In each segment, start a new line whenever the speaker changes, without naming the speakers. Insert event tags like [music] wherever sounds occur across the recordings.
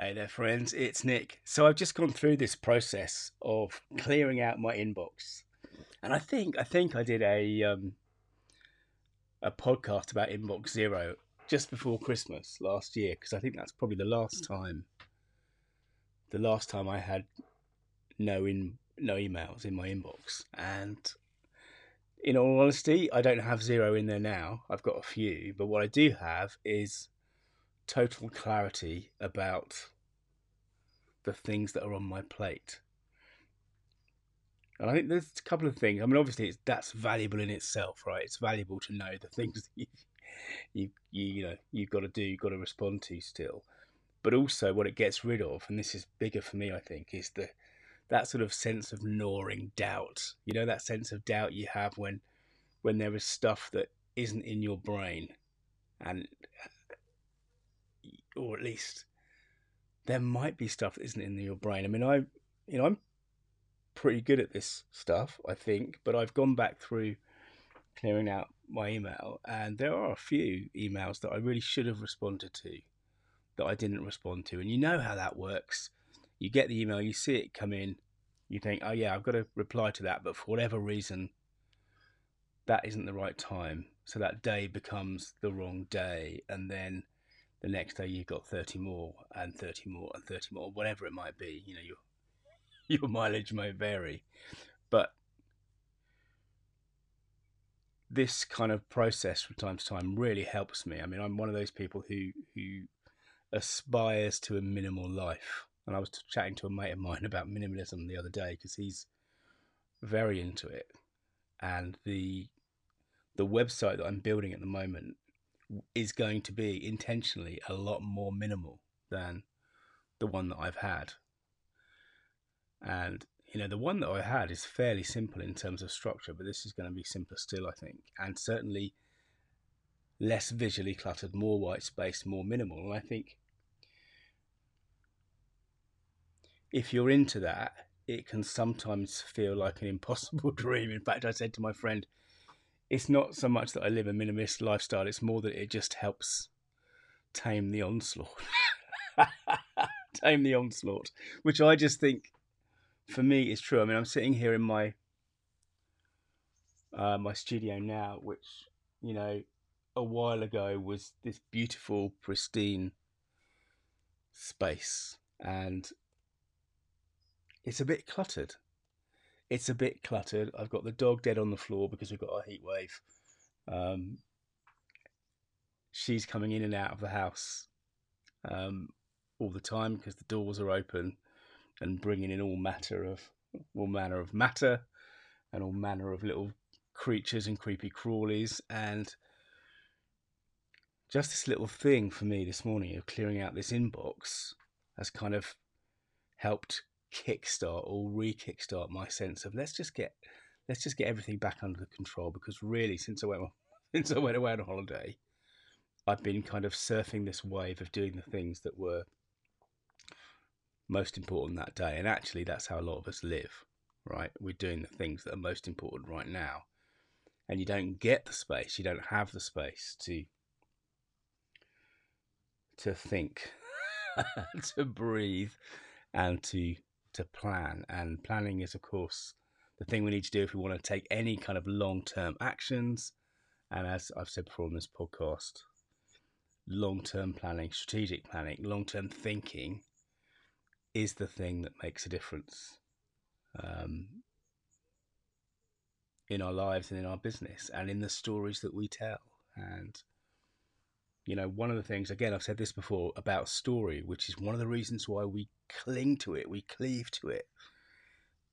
Hey there, friends. It's Nick. So I've just gone through this process of clearing out my inbox, and I think I think I did a um, a podcast about inbox zero just before Christmas last year because I think that's probably the last time the last time I had no in no emails in my inbox, and in all honesty, I don't have zero in there now. I've got a few, but what I do have is total clarity about the things that are on my plate. And I think there's a couple of things. I mean, obviously, that's valuable in itself, right? It's valuable to know the things [laughs] you, you, you, you know, you've got to do, you've got to respond to still. But also, what it gets rid of, and this is bigger for me, I think, is the that sort of sense of gnawing doubt. You know, that sense of doubt you have when when there is stuff that isn't in your brain, and or at least there might be stuff that isn't in your brain. I mean, I, you know, I'm pretty good at this stuff, I think, but I've gone back through clearing out my email, and there are a few emails that I really should have responded to that I didn't respond to. And you know how that works. You get the email, you see it come in, you think, oh yeah, I've got to reply to that, but for whatever reason, that isn't the right time. So that day becomes the wrong day, and then the next day you've got 30 more and 30 more and 30 more whatever it might be you know your [laughs] your mileage may vary. But this kind of process from time to time really helps me. I mean i'm one of those people who who aspires to a minimal life. And i was chatting to a mate of mine [laughs] about minimalism the other day because he's very into it. And the the website that i'm building at the moment is going to be intentionally a lot more minimal than the one that I've had. And you know, the one that I had is fairly simple in terms of structure, but this is going to be simpler still, I think, and certainly less visually cluttered, more white space, more minimal. And I think if you're into that, it can sometimes feel like an impossible [laughs] dream. In fact, I said to my friend, it's not so much that I live a minimalist lifestyle, it's more that it just helps tame the onslaught. [laughs] tame the onslaught, which I just think for me is true. I mean, I'm sitting here in my uh, my studio now, which you know a while ago was this beautiful, pristine space, and it's a bit cluttered it's a bit cluttered. I've got the dog dead on the floor because we've got a heat wave. Um, she's coming in and out of the house um, all the time because the doors are open and bringing in all matter of all manner of matter and all manner of little creatures and creepy crawlies and just this little thing for me this morning of clearing out this inbox has kind of helped kickstart or re-kickstart my sense of let's just get let's just get everything back under control because really since I went [laughs] since I went away on holiday, I've been kind of surfing this wave of doing the things that were most important that day, and actually that's how a lot of us live, right? We're doing the things that are most important right now, and you don't get the space, you don't have the space to to think, [laughs] to breathe, and to to plan. And planning is, of course, the thing we need to do if we want to take any kind of long term actions. And as I've said before on this podcast, long term planning, strategic planning, long term thinking is the thing that makes a difference um, in our lives and in our business and in the stories that we tell. And you know, one of the things, again, I've said this before about story, which is one of the reasons why we cling to it, we cleave to it,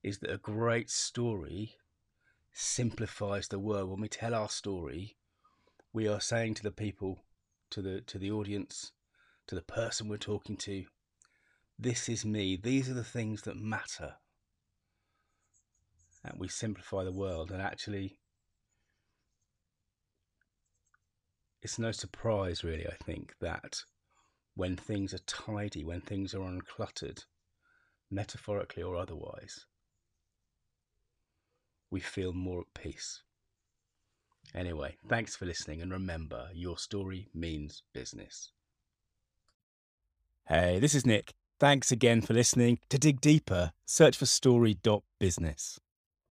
is that a great story simplifies the world. When we tell our story, we are saying to the people, to the to the audience, to the person we're talking to, this is me. These are the things that matter. And we simplify the world and actually it's no surprise, really, I think, that when things are tidy, when things are uncluttered, metaphorically or otherwise, we feel more at peace. Anyway, thanks for listening, and remember, your story means business. Hey, this is Nick. Thanks again for listening. To dig deeper, search for story.business.